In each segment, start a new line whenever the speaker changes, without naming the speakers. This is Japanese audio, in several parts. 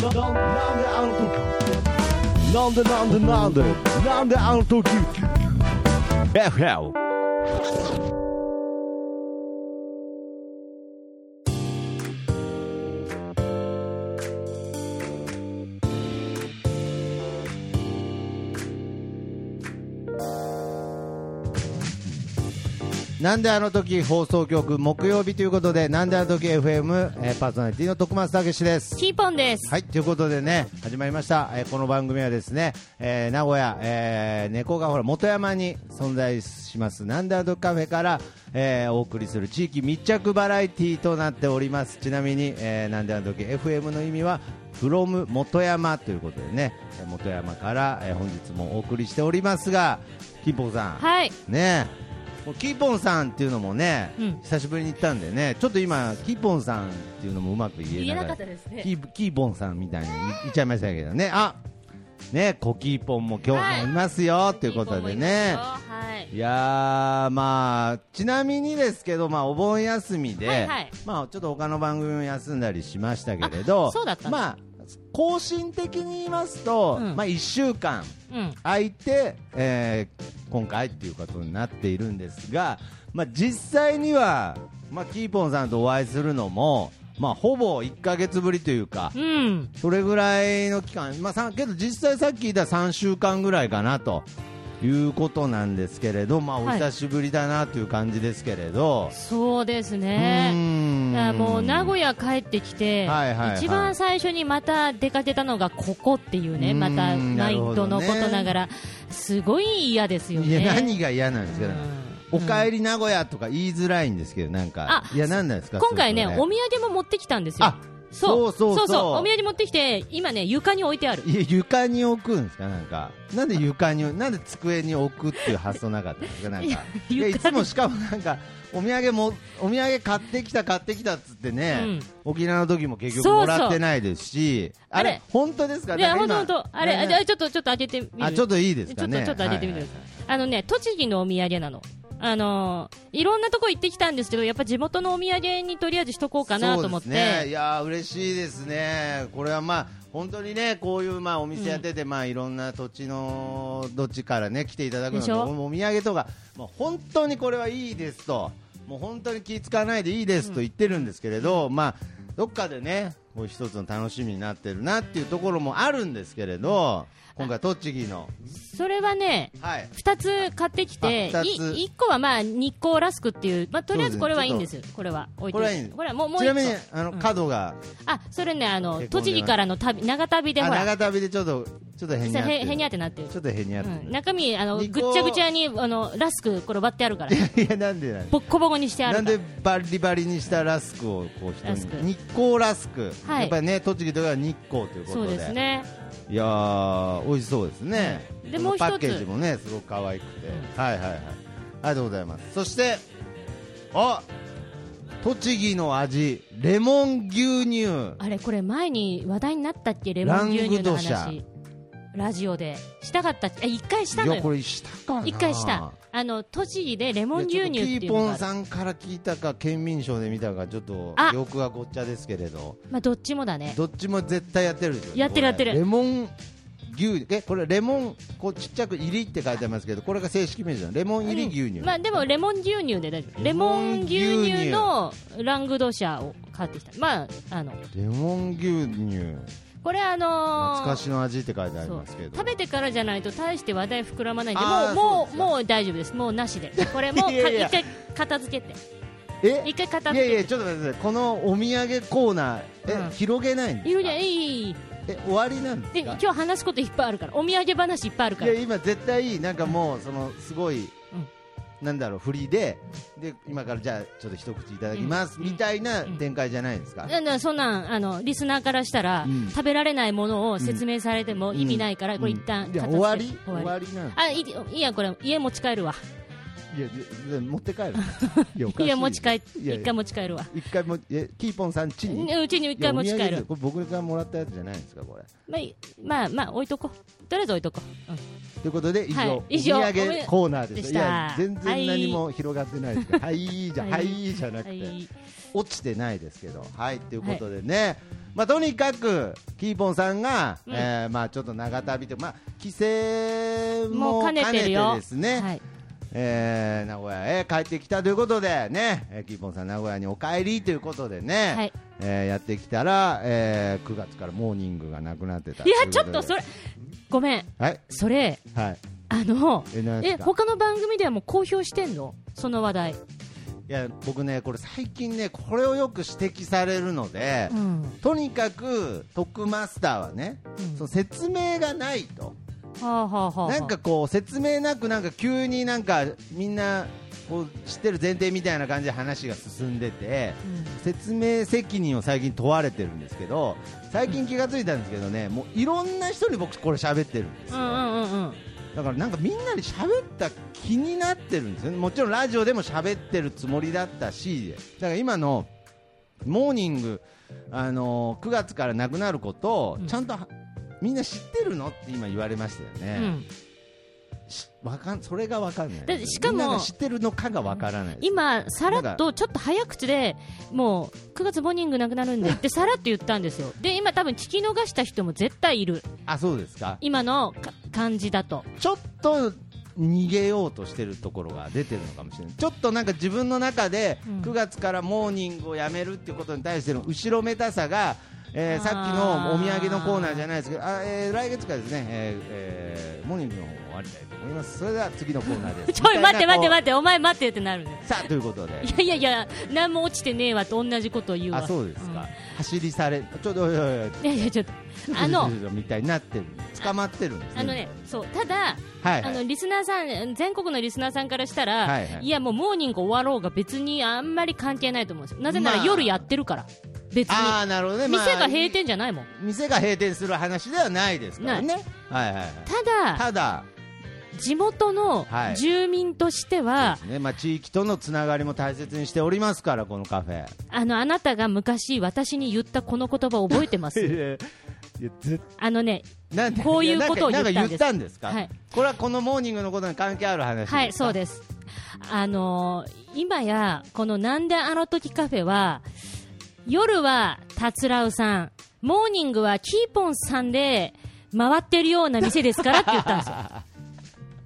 dan, de naande aan het toek. Nande, nande, nande. Nande aan het. Echt wel. なんであの時放送局木曜日ということで、なんであの時 FM、えーパーソナリティの徳松たけしです。
キーポンです。
はい、ということでね、始まりました。えーこの番組はですね、えー名古屋、えー猫ヶ原元山に存在します、なんであの時カフェから、えーお送りする地域密着バラエティーとなっております。ちなみに、えーなんであの時 FM の意味は、from 元山ということでね、えー元山から、えー本日もお送りしておりますが、キーポンさん。
はい。
ねえキーポンさんっていうのもね、
うん。
久しぶりに言ったんでねちょっと今キーポンさんっていうのもうまく言えなかった。
ですね。
キーキーポンさんみたいに言言っちゃいましたけどね。あねコキーポンも今日もい。ますよ、ということでね。
はい。
いやーまあちなみにですけどまあお盆休みで、
はいはい。
まあちょっと他の番組も休んだりしましたけれど
あそうだった
まあ更新的に言いますと、
うん
まあ1週間
うん。
空いて、えー今回っていうことになっているんですが、まあ、実際には、まあ、キーポンさんとお会いするのも、まあ、ほぼ1ヶ月ぶりというか、
うん。
それぐらいの期間、まあ、さけど実際さっき言った3週間ぐらいかなということなんですけれど、まあ、お
はい。
久しぶりだなという感じですけれど、
そうです
う
ね。もう名古屋帰ってきて、
はいはいはい。
一番最初にまた出かけたのがここっていうね、
うん
また
なるほ
毎
どね。
度のことながら、すごい嫌ですよね。
いや何が嫌なんですか、
うん。
おかえり名古屋とか言いづらいんですけど、なんか、
あ
いや、なんなんですか、
今回ね、お土産も持ってきたんですよ。
あそうそうそう。
お土産持ってきて、今ね、床に置いてある。
いや床に置くんですかなんか。なんで床になんで机に置くっていう発想なかったんですかなんか。いや
床
いつもしかもなんかお土産もお土産買ってきた買ってきたっつってね、
うん。
沖縄の時も結局もらってないですしあれ本当ですか？
いや、
なんか今
ほんとほんと。あれ、
ね
あちょっと、ちょっと開けてみる。
あちょっといいです
ちょっと、
かね
ちょっと開けてみてくだ
は
さい。あのね、栃木のお土産なの。あのー、いろんなとこ行ってきたんですけど、やっぱ地元のお土産にとりあえずしとこうかなと思って。
そうですね、いやー嬉しいですね、これはまあ本当にねこういうまあお店やってて、まあいろんな土地のどっちからね来ていただくの
でしょ？
おお土産とか、もう本当にこれはいいですと、もう本当に気使わないでいいですと言ってるんですけれど、まあどっかでねこう一つの楽しみになってるなっていうところもあるんですけれど、今回栃木の。
それはね、
はい。
二つ買ってきて、
あ二つ。
い一個はまあ日光ラスクっていう、まあとりあえずこれはいいんです。これは置いて。
これはいいんです。
これはもうもう
ちなみにあの
うん。
角が、
あ、それねあの栃木からの旅長旅で
長旅でちょっとちょっとへにゃってる
へへにゃってなってる。
ちょっとへにゃってる。
うん、中身あのぐっちゃぐちゃにあのラスクこれ割ってあるから、
いやなんでなんで？
ボッコボコにしてあ
なん
るから。
でバリバリにしたラスクをこう人
ラスク。
に日光ラスク、
はい。
やっぱりね栃木とかは日光ということ
そう
で
ですね。
いやー美味しそうですね、この
でもう一つ。
パッケージもねすごく可愛くて、はいはいはい。ありがとうございます。そしてあ栃木の味レモン牛乳。
あれこれ前に話題になったっけ？レモン牛乳の
ラングドシャ。
話。ラジオでしたかったえ一回したのよ。
いやこれしたかな
一回した。あの栃木でレモン牛乳って
いやちょっとキーポン。さんから聞いたか県民賞で見たかちょっと
あ
記憶がごっちゃですけれど
まあどっちもだね。
どっちも絶対やってるでしょ
やってるやってる
レモン牛えこれレモンこうちっちゃく入りって書いてありますけどこれが正式名称レモン入り牛乳、
まあでもレモン牛乳で大丈夫。レモン牛乳のラングドシャを買ってきた。まああの
レモン牛乳
これあのー、
懐かしの味って書いてありますけど。
食べてからじゃないと大して話題膨らまないんでもうも
う
もう大丈夫です。もうなしで。これもう 一回片付けて。
え？
一回片付けて。
いやいやちょっと待ってこのお土産コーナーえ、
うん、
広げないんですか？
い。やいい
え終わりなんですか？
今日話すこといっぱいあるから。お土産話いっぱいあるから。
いや今絶対なんかもうそのすごい、なんだろう振りでで今からじゃあちょっと一口いただきます、
うん。
みたいな展開じゃないですか、
だからそん。なん。あのリスナーからしたら、
うん。
食べられないものを説明されても意味ないから、これ一旦
終わり
終
終
わりあいいやこれ家持ち帰るわ
いや持って帰る。いや
持ち帰一回持ち帰るわ。
一回もえキーポンさん家に
うちに一回持ち帰る。
これ僕がもらったやつじゃないんですかこれ。
まあいいまあまあ置いとこう。とりあえず置いとこう、うん。
ということで以上,、
はい以上。
お土産コーナーで
した。
全然
はい
何も広がってないですはい、はい、じゃ
は
はいい、じゃなくて、
はい。
落ちてないですけど。はいということでね、まあ、とにかくキーポンさんが、
うん。
えーまあ、ちょっと長旅と、まあ、帰省も
兼ね
てですね、
はい
えー名古屋へ帰ってきたということでね、えーキーポンさん名古屋にお帰りということでね、
はい。
えーやってきたら、えー9月からモーニングがなくなってた
いやちょっとそれごめん。
はい。
それ
はい。
あのえ
え
他の番組ではもう公表してんの？その話題、
いや僕ねこれ最近ねこれをよく指摘されるので、
うん。
とにかくトックマスターはね、
うん。
その説明がないと、
はあはあはあはあ。
なんかこう説明なくなんか急になんかみんなこう知ってる前提みたいな感じで話が進んでて説明責任を最近問われてるんですけど最近気がついたんですけどねもういろんな人に僕これ喋ってるんですよ、
うんうんうん。うん
だからなんかみんなに喋った気になってるんですよね。もちろんラジオでも喋ってるつもりだったしだから今のモーニング、あのー9月からなくなることを
うん。
ちゃんとは、みんな知ってるの？って今言われましたよね、
うん。
しわかんそれがわかんない
しかも
みんなが知ってるのかがわからない
今、さらっとちょっと早口でもう9月モーニングなくなるんでってさらっと言ったんですよ、で今、多分聞き逃した人も絶対いる、
あそうですか。
今のか感じだと。
ちょっと逃げようとしてるところが出てるのかもしれない。ちょっとなんか自分の中で
うん。
9月からモーニングをやめるっていうことに対しての後ろめたさが、えーさっきのお土産のコーナーじゃないですけどあ、えー来月からですね、えーえーモーニングの方終わりたいと思いますそれでは次のコーナーです
ちょい待って待って待
っ
って、お前待ってってなるね。
さあということで
いやいやいや、何も落ちてねえわと同じことを言うわ。
あそうですか、
うん
走りされちょっとおいおい
やいや、ちょっと、あの、
みたいになってる捕まってるんですね
あのね、そう、ただ、
はいはい
あの、リスナーさん、全国のリスナーさんからしたら、
はいはい
いや、もうモーニング終わろうが別にあんまり関係ないと思うんですよ。なぜなら
まあ
夜やってるから。別に。
ああなるほどね、まあ
店が閉店じゃないもん。
店が閉店する話ではないですからね。はいはいはい。
ただ、
ただ
地元の
はい。
住民としては、
そうですね。まあ、地域とのつながりも大切にしておりますからこのカフェ。
あの、あなたが昔私に言ったこの言葉を覚えてます？あのね、こういうことを言ったんです。
か言ったんですか、
はい。
これはこのモーニングのことに関係ある話ですか？
はい、そうです。あのー今や、このなんであの時カフェは、夜はたつらうさん、モーニングはキーポンさんで回ってるような店ですからって言ったんですよ。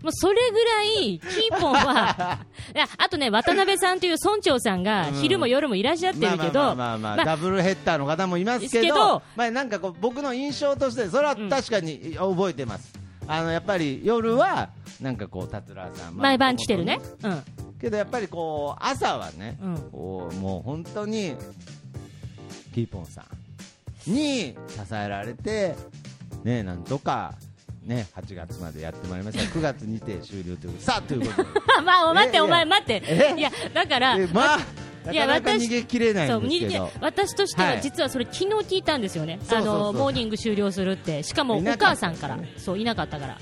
もうそれぐらい、キーポンは、いやあとね、渡辺さんという村長さんが、
うん
昼も夜もいらっしゃってるけど、
ダブルヘッダーの方もいますけどまあ、なんかこう僕の印象としてそれは確かに覚えてます、あのやっぱり夜はなんかこう達郎さん、まあ
毎晩来てるね。うん。
けどやっぱりこう朝はね、
うん
もう本当にキーポンさんに支えられてねなんとかね8月までやってまいりました。9月にて終了ということで。さあということで。
まあ、待って、お前待って。
え？
いや、だから、
えまあない
や私
逃げきれない
私として
は
はい。実はそれ昨日聞いたんですよね、あのモーニング終了するって、しかもお母さんから、そういなかったから、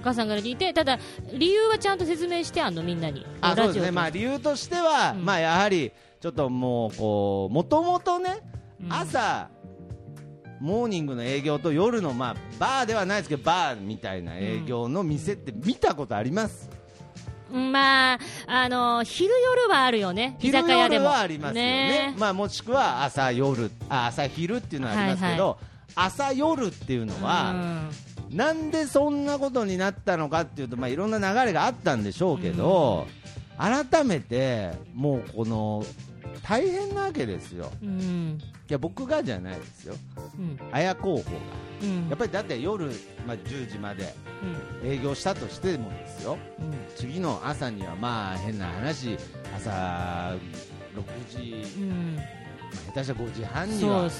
お母さんから聞いて、ただ理由はちゃんと説明してあんのみんなに、
あそうですね、
で
まあ、理由としては、
うん。
まあ、やはりちょっともうこうもともとね、
うん
朝モーニングの営業と夜の、まあ、バーではないですけどバーみたいな営業の店って見たことあります、
まあ、あの昼夜はあるよね、居
昼
酒屋でも。
夜はありますよね。まあ、もしくは朝夜あ朝昼っていうのはありますけど、
は
朝夜っていうのは、なんでそんなことになったのかっていうと、まあ、いろんな流れがあったんでしょうけど、改めてもうこの大変なわけですよ。
うん、うん
いや僕がじゃないですよ、
うん。
綾候補が、
うん。
やっぱりだって夜、まあ、10時まで
うん。
営業したとしてもですよ、
うん。
次の朝にはまあ変な話、朝6時、下手したら5時半には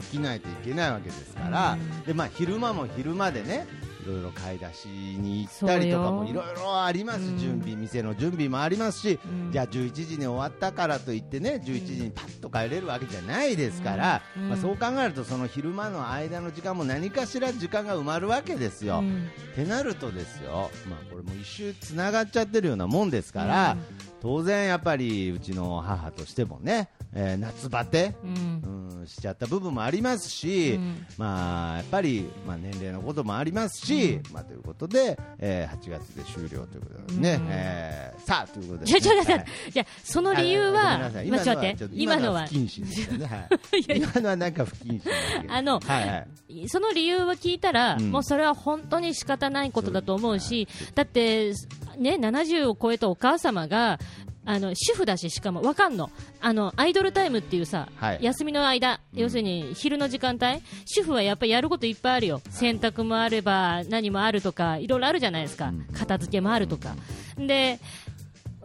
起きないといけないわけですから、
うん。
でまあ、昼間も昼間でね、いろいろ買い出しに行ったりとかもいろいろあります、
うん
準備、店の準備もありますし、
うん。
じゃあ11時に終わったからといってね11時にパッと帰れるわけじゃないですから、
うん。
まあ、そう考えるとその昼間の間の時間も何かしら時間が埋まるわけですよ。
うん。
ってなるとですよ、まあ、これも一周つながっちゃってるようなもんですから、当然やっぱりうちの母としてもねえー夏バテ、
うん。
うん、しちゃった部分もありますし、
うん。
まあ、やっぱり、まあ、年齢のこともありますし、まあ、ということで、えー8月で終了ということでね、
うん。
えーさあということで、
じゃじゃじゃ
はい。
じゃその理由は
なさい。今のは
今のは
不謹慎ですよね、はい、今のはなんか不謹慎
あの
はいはい。
その理由を聞いたら、
うん。
もうそれは本当に仕方ないことだと思うし、だって、ね、70を超えたお母様が、あの主婦だし、しかもわかんの。あのアイドルタイムっていうさ、
はい。
休みの間、要するに昼の時間帯、主婦はやっぱりやることいっぱいあるよ、洗濯もあれば、何もあるとか、いろいろあるじゃないですか、
うん。
片付けもあるとか。で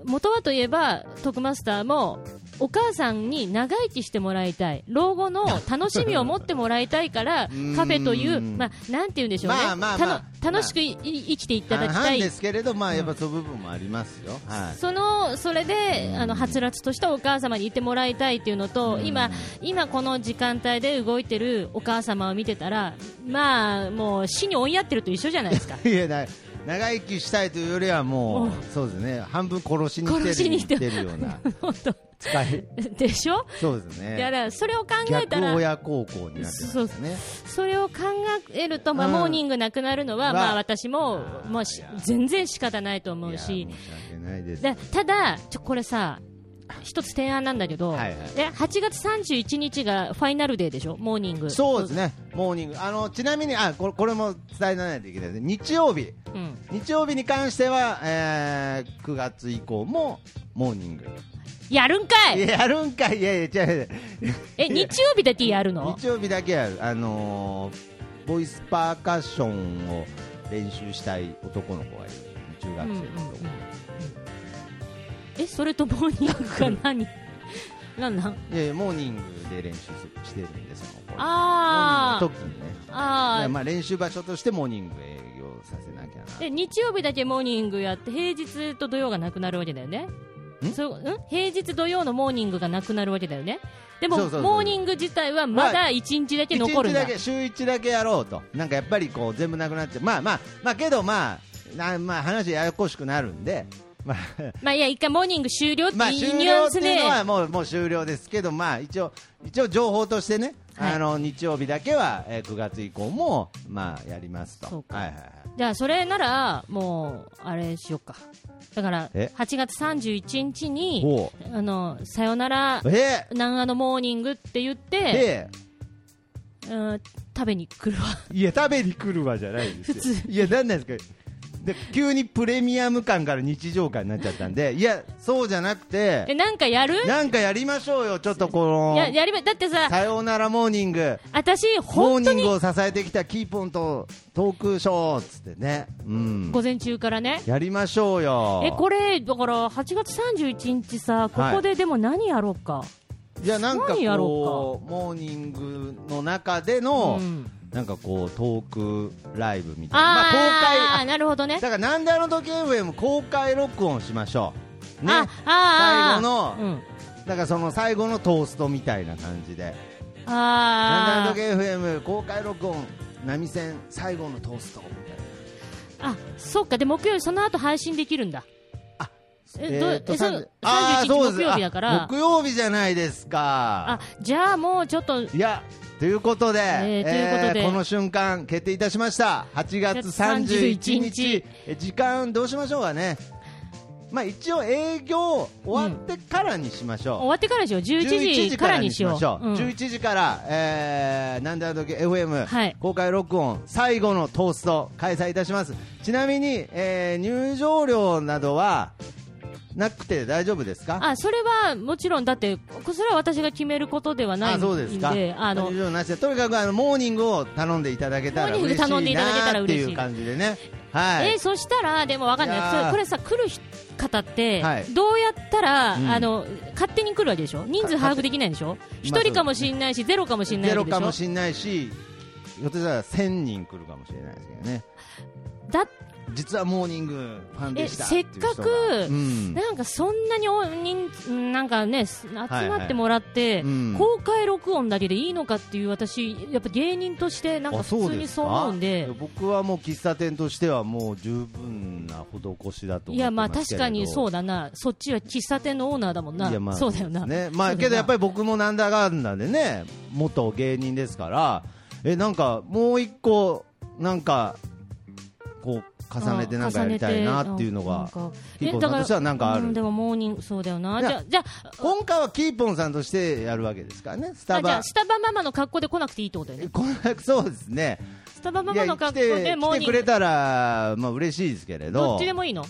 元はといえば、徳マスターもお母さんに長生きしてもらいたい、老後の楽しみを持ってもらいたいから、カフェという、まあ、なんて言うんでしょうね、
まあまあまあ。
楽しく生きていただきたい。
で。すけれど、まあ、やっぱそういう部分もありますよ、はい。
そのそれであのはつらつとしたお母様にいてもらいたいっていうのと、
うん。
今、今この時間帯で動いてるお母様を見てたら、まあもう死に追いやってると一緒じゃないですか。
いやな長生きしたいというよりはもうそうですね。半分殺しに来てるるような。
本当。
使い。
でしょ、
そうですね。
だからそれを考え
逆
たら
親孝行になってますね。
それを考えると、まあ
うん
モーニングなくなるのは、
は
まあ、私ももう全然仕方ないと思
いうや
し
申し訳ないです。
でただ、ちょこれさ一つ提案なんだけど、
はいはい。
で8月31日がファイナルデーでしょ、モーニング。
そうですね。モーニング。あのちなみにあこれこれも伝えないといけないで日曜日。
うん。
日曜日に関しては、えー9月以降もモーニング。
やるんかい！
いややるんかい？いやいや違う違う。
え日曜日だけやるの？
日曜日だけやる。あのーボイスパーカッションを練習したい男の子がいる。中学生の男の子、
えそれとモーニングが何？なんなん？
いやいやモーニングで練習すしてるんですよ
あー。
モーニングの時にね。
あー。
まあ練習場所としてモーニング営業させなきゃな。
で日曜日だけモーニングやって平日と土曜がなくなるわけだよね。
ん？
そうん？平日土曜のモーニングがなくなるわけだよね。でもモーニング自体はまだ1日だけ残るんだ、
一日だけ週1だけやろうと。なんかやっぱりこう全部なくなっちゃう。まあまあまあけどまあなまあ話ややこしくなるんでまあ
まあいや一回モーニング終了って
まあ
い
終
うニュアンス
了っていうのは
で
もうもう終了ですけどまあ一応一応情報としてね、
はい。
あの日曜日だけは、えー9月以降もまあやりますと。はいはいはい。
じゃあそれならもうあれしようか。だから
え
？8月31日に
ほ
あのさよなら南アのモーニングって言って、
で
うん、食べに来るわ。
いや食べに来るわじゃないですよ。いやなんなんですか？で急にプレミアム感から日常感になっちゃったんで いやそうじゃなく
え
て
なんかやる？
なんかやりましょうよちょっとこの
ややりまだってさ
さようならモーニング。
私
モーニングを支えてきたキーポンとトークショーっつってね。うん。
午前中からね。
やりましょうよ。
えこれだから8月31日さここででも何やろうか、
いやなんか
何やろ
こうモーニングの中での、
うん
なんかこうトークライブみたいな。まあ公開。
あなるほどね。
だからなんであの時 FM 公開録音しましょう。ね。最後の
うん、
だからその最後のトーストみたいな感じで。
あ
なん
あ
であの時 FM 公開録音波線最後のトーストみたいな。
あそっか。で木曜日その後配信できるんだ。えど
ーと
えそ
さん
31日木曜日だから。
あ木曜日じゃないですか。
あじゃあもうちょっと
いやということで、
えーというこ
の瞬間決定いたしました。8月31日。え時間どうしましょうかね。まあ一応営業終わってからにしましょう、
終わってからにしよう。11
11
時からにし
ましょう、
うん。
11時から、えー、なんであの時 FM、
はい。
公開録音最後のトースト開催いたします。ちなみに、えー入場料などはなくて大丈夫ですか？
あそれはもちろんだってそれは私が決めることではないんで
あそうですか。
あの
とにかくあのモーニングを頼んでいただけたら嬉しい
頼んでいただけたら
なって
嬉しい
いう感じでね。はい、
えーそしたらでもわかんない。
い
これさ来る方って、
はい。
どうやったら、
うん。
あの勝手に来るわけでしょ？人数把握できないでしょ？一人かもしれないしゼロかもしれない
ゼロかもしれないしひょっとしたら1000人来るかもしれないですけどね。
だ
実はモーニングファンでした。
えせっかくなんかそんなにお人なんかねす集まってもらって、
うん。
公開録音だけでいいのかっていう私やっぱ芸人としてなんか
あ
普通にそう思うんで。
僕はもう喫茶店としてはもう十分な施しだと
いやまあ確かにそうだな。そっちは喫茶店のオーナーだもんな。
まあ
そうだよな、
ね。まあけどやっぱり僕もなんだかんだでね元芸人ですからえなんかもう一個なんかこう重ねてなんかやりたいなっていうのが
あなんか
キーポンさんとしてはなんかある？
うんでもモーニングそうだよな。じゃあじゃあ
今回はキーポンさんとしてやるわけですからね。スタバ。
あじゃあスタバママの格好で来なくていいってことだよね。
こんなそうですね。
スタバママの格好
て
でモーニング
来てくれたらまあ嬉しいですけれど。
どっちでもいいの？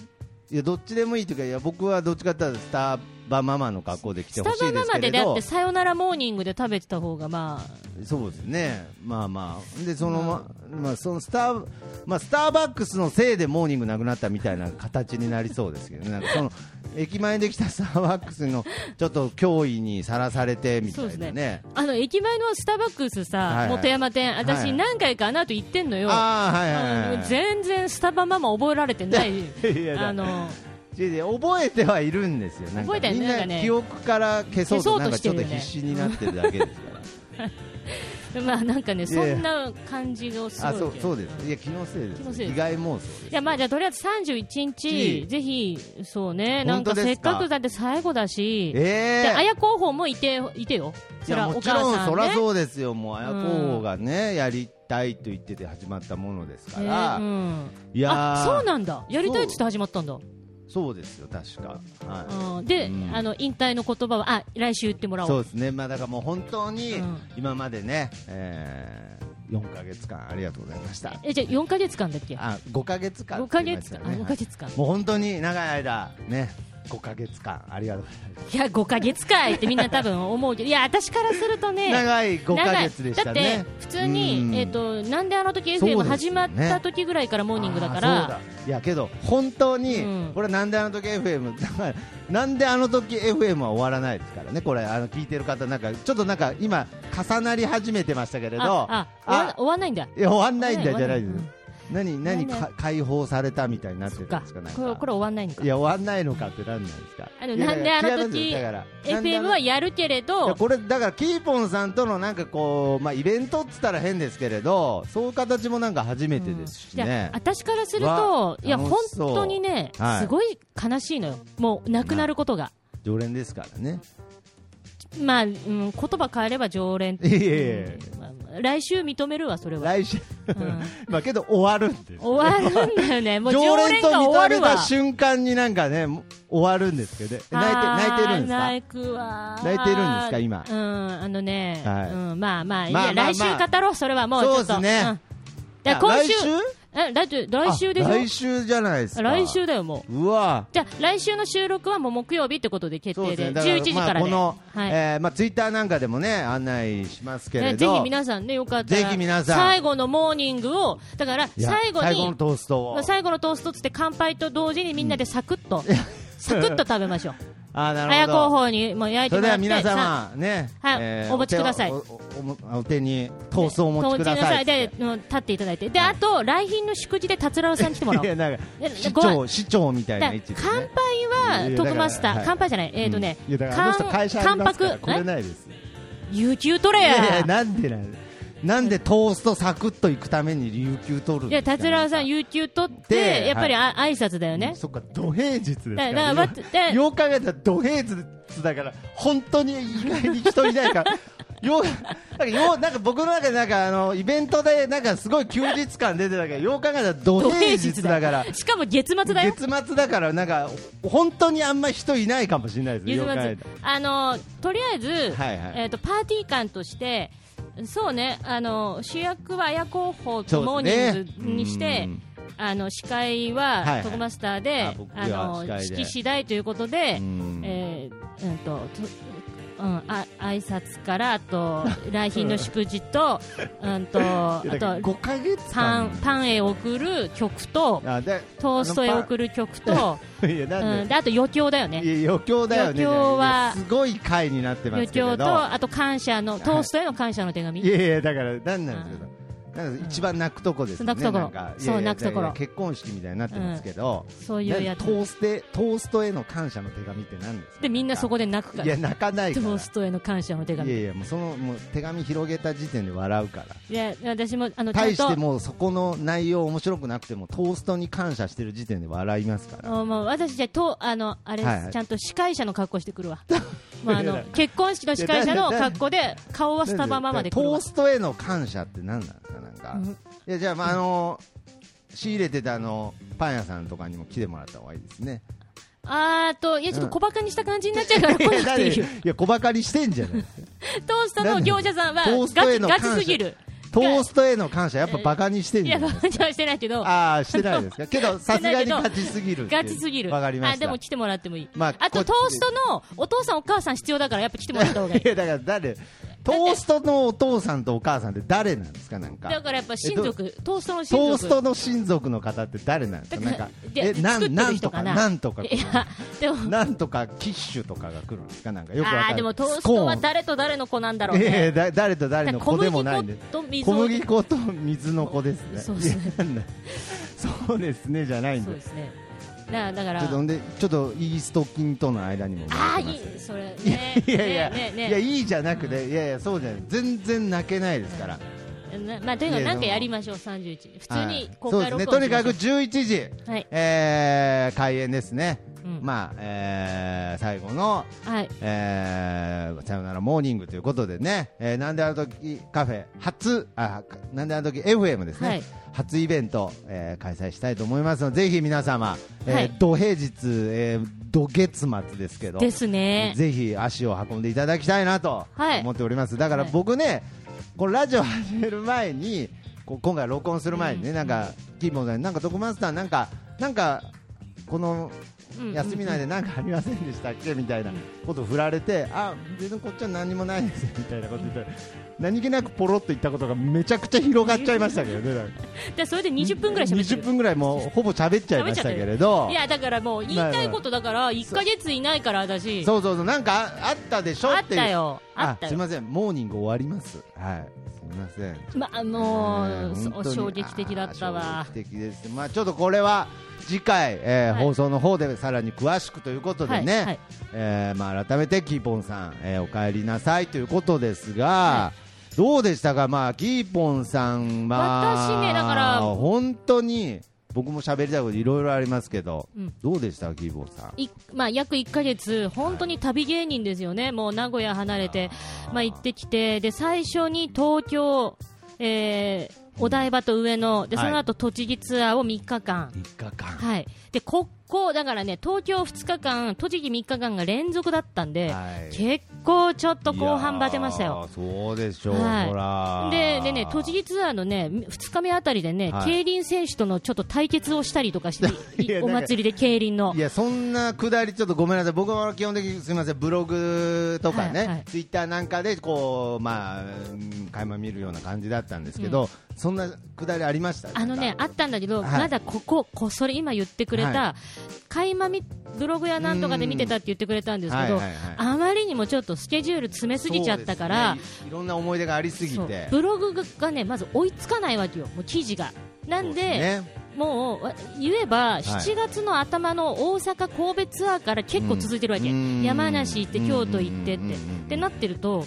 いやどっちでもいいというかいや僕はどっちかっていうとスタバママの格好で来て
スタ
ほしいで
バママで
すけれど
だってさよならモーニングで食べてた方がまあ。
そうですね、まあまあ、でそのままあ、そのスター、まあ、スターバックスのせいでモーニングなくなったみたいな形になりそうですけどね、なんかその駅前で来たスターバックスのちょっと脅威にさらされてみたいな
そうです
ね。
あの駅前のスターバックスさ、
はいはい
元山店、
はい
私、何回かあの後行ってんのよ、全然スタバママ覚えられてない、あの
覚えてはいるんですよ、なんか
覚えてるね
みん
な
記憶から消そうと、ちょっと必死になってるだけですから。
まあなんかね、そんな感じがすごい
あそうそうです、いや、気のせいです
です
被害妄想です。
いやまあじゃあとりあえず31日、
うん
ぜひ、そうね、なんかせっかくだって最後だし、
え
で
え
綾候補もいていてよ、
いやもちろん、
ね。
そりゃそうですよ、もう綾候補がね、やりたいと言ってて始まったものですか
え
ら、
ーうん。
いや
そうなんだ、やりたいっつって始まったんだ、
そうですよ、確か、は
うん、で、
うん。
あの引退の言葉は、あ来週言ってもら
い、
お
そううですね、まあ、だからもう本当に
うん。
今までね、えー、4か月間ありがとうございました。
えじゃあ4か月間だっけ、
あ5か月間
5か月間、あ5
って言いましたね。
か月間、
もう本当に長い間、ね、5か月間、ありがとうございまし
いや、5か月かいってみんな多分思うけど、いや、私からすると
た。
ね、
長い5か月でしたね。
だって普通
うん。
に、えっとなんであの時 FM
ね。
始まった時ぐらいからモーニングだから。
だ、いやけど本当に、
うん。
これなんであの時 FM だからなんであの時 FM は終わらないですからね。これあの聞いてる方なんかちょっとなんか今重なり始めてましたけれど。
ああ終わ終わんないんだ。
いや終わんないんだじゃないです何何か解放されたみたいになってるんですかなんか。
これこれ終わんないんか。
い。や終わんないのかってなんないですか。
あのなんであの時 FM
の
はやるけれど、
これだからキーポンさんとのなんかこうまあイベントっつったら変ですけれどそういう形もなんか初めてですし
いや
ね、
私からする
わ
と、いや、
楽
本当にね
はい、
すごい悲しいのよ。もう、亡くなることが。
常連ですからね。
まあ、うん、言葉変えれば常連。
いやいやいや
うんまあ来週認めるわ、それは。
来週、
うん。
まあけど終わるんです
終わるんだよね。もう常
常連と
連が終わるわ。
認めた。瞬間になんかね終わるんですけどね。泣いて泣いてるんですか？
泣くわ
泣いてるんですか？今。
うんあのね、
はい。
うん、まあまあ、いや
まあまあ。まあ
来週語ろうそれはもうちょっと。
そうですね。
ん。だから今週？え来週来週でしょ？
あ来週じゃないですか。
来週だよもう。
うわ。
じゃあ来週の収録はもう木曜日ってことで決定で。
ですね。だから
11時からで、
まあこの、
はい。
えーまあツイッターなんかでもね案内しますけれど。
ねぜひ皆さんねよかったら
ぜひ皆さん。
最後のモーニングをだから最後に
最後のトーストを。
まあ最後のトーストっつって乾杯と同時にみんなでサクッと、サクッと食べましょう
あーなるほど。
補にもう焼い
それでは皆様ね、
はいお持ちください。
おおおお手にトーストをお持ちください
で、うん立っていただいて、で、あと、来賓の祝辞で達郎さん来てもらおう。
いやなんか
で
市長市長みたいな
だ
位置で、
乾
ね、
杯は、トクマスター、
はい
乾杯じゃない、えっとね
うんいやだからあの人会社あり
乾
ますから
白、
これ
え
ないです
有給取れ
いやいや
や。
なんでなんなんでトーストサクッと行くために有給取るん
いや、達郎さん、有給取っ
で
て、やっぱりあ挨拶だよね。
そっか土平日ですから。
だだ
よう考えたら土平日だから本当に意外に人いないから。ようなんかようなんか僕の中でなんかあのイベントでなんかすごい休日感出てたけどよう考えたら土
土
平
平日だ
から。
しかも月末だよ。
月末だからなんか本当にあんま人いないかもしれないです
月。あの、とりあえず、
はいはい。
えっと、パーティー感として、そうね、あの、主役は綾候補とモーニングにして、
うん
あの司会
はいは
はい。トクマスターで、
あ僕が
あの式次第ということで、
うん。
えーうんととうん、あ挨拶からあと 来賓の祝辞と、うん。とあと
5ヶ月
パン
間
パンへ送る曲とトーストへ送る曲と、うん、であと余興だよね。
余興だよね。
余興は
すごい回になってま
余
すけれど
興とあと感謝のトーストへの感謝の手紙。
いやいやだからなんなんですけど、なんか一番泣くとこですよね、
泣くとこ。ろそう泣くとこ。ろ
結婚式みたいになってますけど、
そういうやつ。
トーステトーストへの感謝の手紙って何ですか？
でみんなそこで泣くから。
いや泣かないから。
トーストへの感謝の手紙。
いやいやもうそのもう手紙広げた時点で笑うから。
いや私もあの
対して
と
もうそこの内容面白くなくてもトーストに感謝してる時点で笑いますから。
あもう私じゃとあのあれです、
はいはい。
ちゃんと司会者の格好してくるわ。まああの結婚式の司会者の格好で顔はスタバママで
トーストへの感謝って何なんですかなんか、
うん。
いやじゃあまああの仕入れてたあのパン屋さんとかにも来てもらった方がいいですね。
あーといやちょっと小馬鹿にした感じになっちゃうから来なくていいよ
いや小バカにしてんじゃない。
トーストの業者さんは
トースト
ガチガチすぎる。
トーストへの感謝。やっぱバカにしてん
いや
じゃない
バカにはしてないけど。
ああしてないですか。けどさすがにガチすぎるっていう。
ガチすぎる。
わかりました。
あでも来てもらってもいい、
まあ
あと
こ
トーストのお父さんお母さん必要だからやっぱ来てもらった方がいい。
いやだから誰？トーストのお父さんとお母さんって誰なんですか？なんか。
だからやっぱ親族、トーストの親
ト
族
ーストの親族の方って誰なんですか？なんか
で
えなんなんとか
な？
なんとか
いやでも。
なんとかキッシュとかが来るんですか？なんかよく
あーでもトーストは誰と誰の子なんだろう
ええ
ね
だ誰と誰の子でもないんで
小麦粉と水
小
を
麦粉と水の子ですね。
そうですね。
そうですねじゃないんで
そうですねだだから。
ちょっとでちょっとイースト菌との間にも
ああい
巻い
それね
いやいや、
ねね
いやいいじゃなくて、いやいやそうじゃない全然泣けないですから。
なまあとにかくなんかやりましょう31普通に公開
そうですね
録音しましょう。
とにかく11時、
はい。
えー開演ですね、
うん
まあ、えー最後の、
はい。
えーさよならモーニングということでね、えーなんであの時カフェ初あなんであの時 FM ですね、
はい。
初イベント、えー開催したいと思いますのでぜひ皆様、えー
はい。
土平日、えー土月末ですけど
ですね。
ぜひ足を運んでいただきたいなと
はい。
思っております、だから
はい。
僕ね、このラジオ始める前に、こう今回録音する前にね、
うん
なんか、キーボードで、なんか、徳マスター、なんか、なんか、この
うん
休み内でなんかありませんでしたっけ？みたいなことを振られて、あ全然こっちは何もないですよみたいなこと言ったら、何気なくポロっと言ったことがめちゃくちゃ広がっちゃいましたけどね、
でそれで20分ぐらい喋って
20
る
分ぐらいもうほぼ喋っちゃいましたけれど。
い、やだからもう言いたいことだから1か月いないから私
そうそうそう、なんかああったでしょ
あっ
っていう。
あったよ。
すみません、モーニング終わります。はい、すみません。
まあもう、
ね
そ
本当に
衝撃的だったわ。
あー衝撃的です。まあちょっとこれは次回、えー
はい。
放送の方でさらに詳しくということでね、
はいはい。
えーまあ改めてキーポンさん、えーお帰りなさいということですが。
は
どうでしたか、まあ、キーポンさん、まあ、
私ねだから
本当に僕も喋りたいこといろいろありますけど、
うん。
どうでした、キーポンさん。
いまあ、約1か月、本当に旅芸人ですよね、もう名古屋離れて、まあ、行ってきて、で最初に東京、えーお台場と上野、で
はい。
その後栃木ツアーを3日間、
3日間。
はい、でここ、だからね、東京2日間、栃木3日間が連続だったんで、
はい
結構ちょっと後半バテましたよ。
そうでしょう、
はい
ほら。
ででね、栃木ツアーのね2日目あたりでね、
はい
競輪選手とのちょっと対決をしたりとかし て、お祭りで競輪の
い。や、そんなくだり、ちょっとごめんなさい、僕は基本的にすみません、ブログとかね、
はいはい
ツイッターなんかで、こう、まあ、うん垣間見るような感じだったんですけど、そんなくだりありました
あのね、あったんだけど、
はい。
まだここ、こそれ今言ってくれた、
は
垣間見ブログやなんとかで見てたって言ってくれたんですけど、
はいはいはい。
あまりにもちょっとスケジュール詰めすぎちゃったから、
ね。いいろんな思い出がありすぎて。
ブログがね、まず追いつかないわけよ、もう記事が。なんで、
ね。
もうわ言えば、7月の頭の大阪、神戸ツアーから結構続い。てるわけ、
うん
山梨行って、京都行ってって。
うん
ってなってると、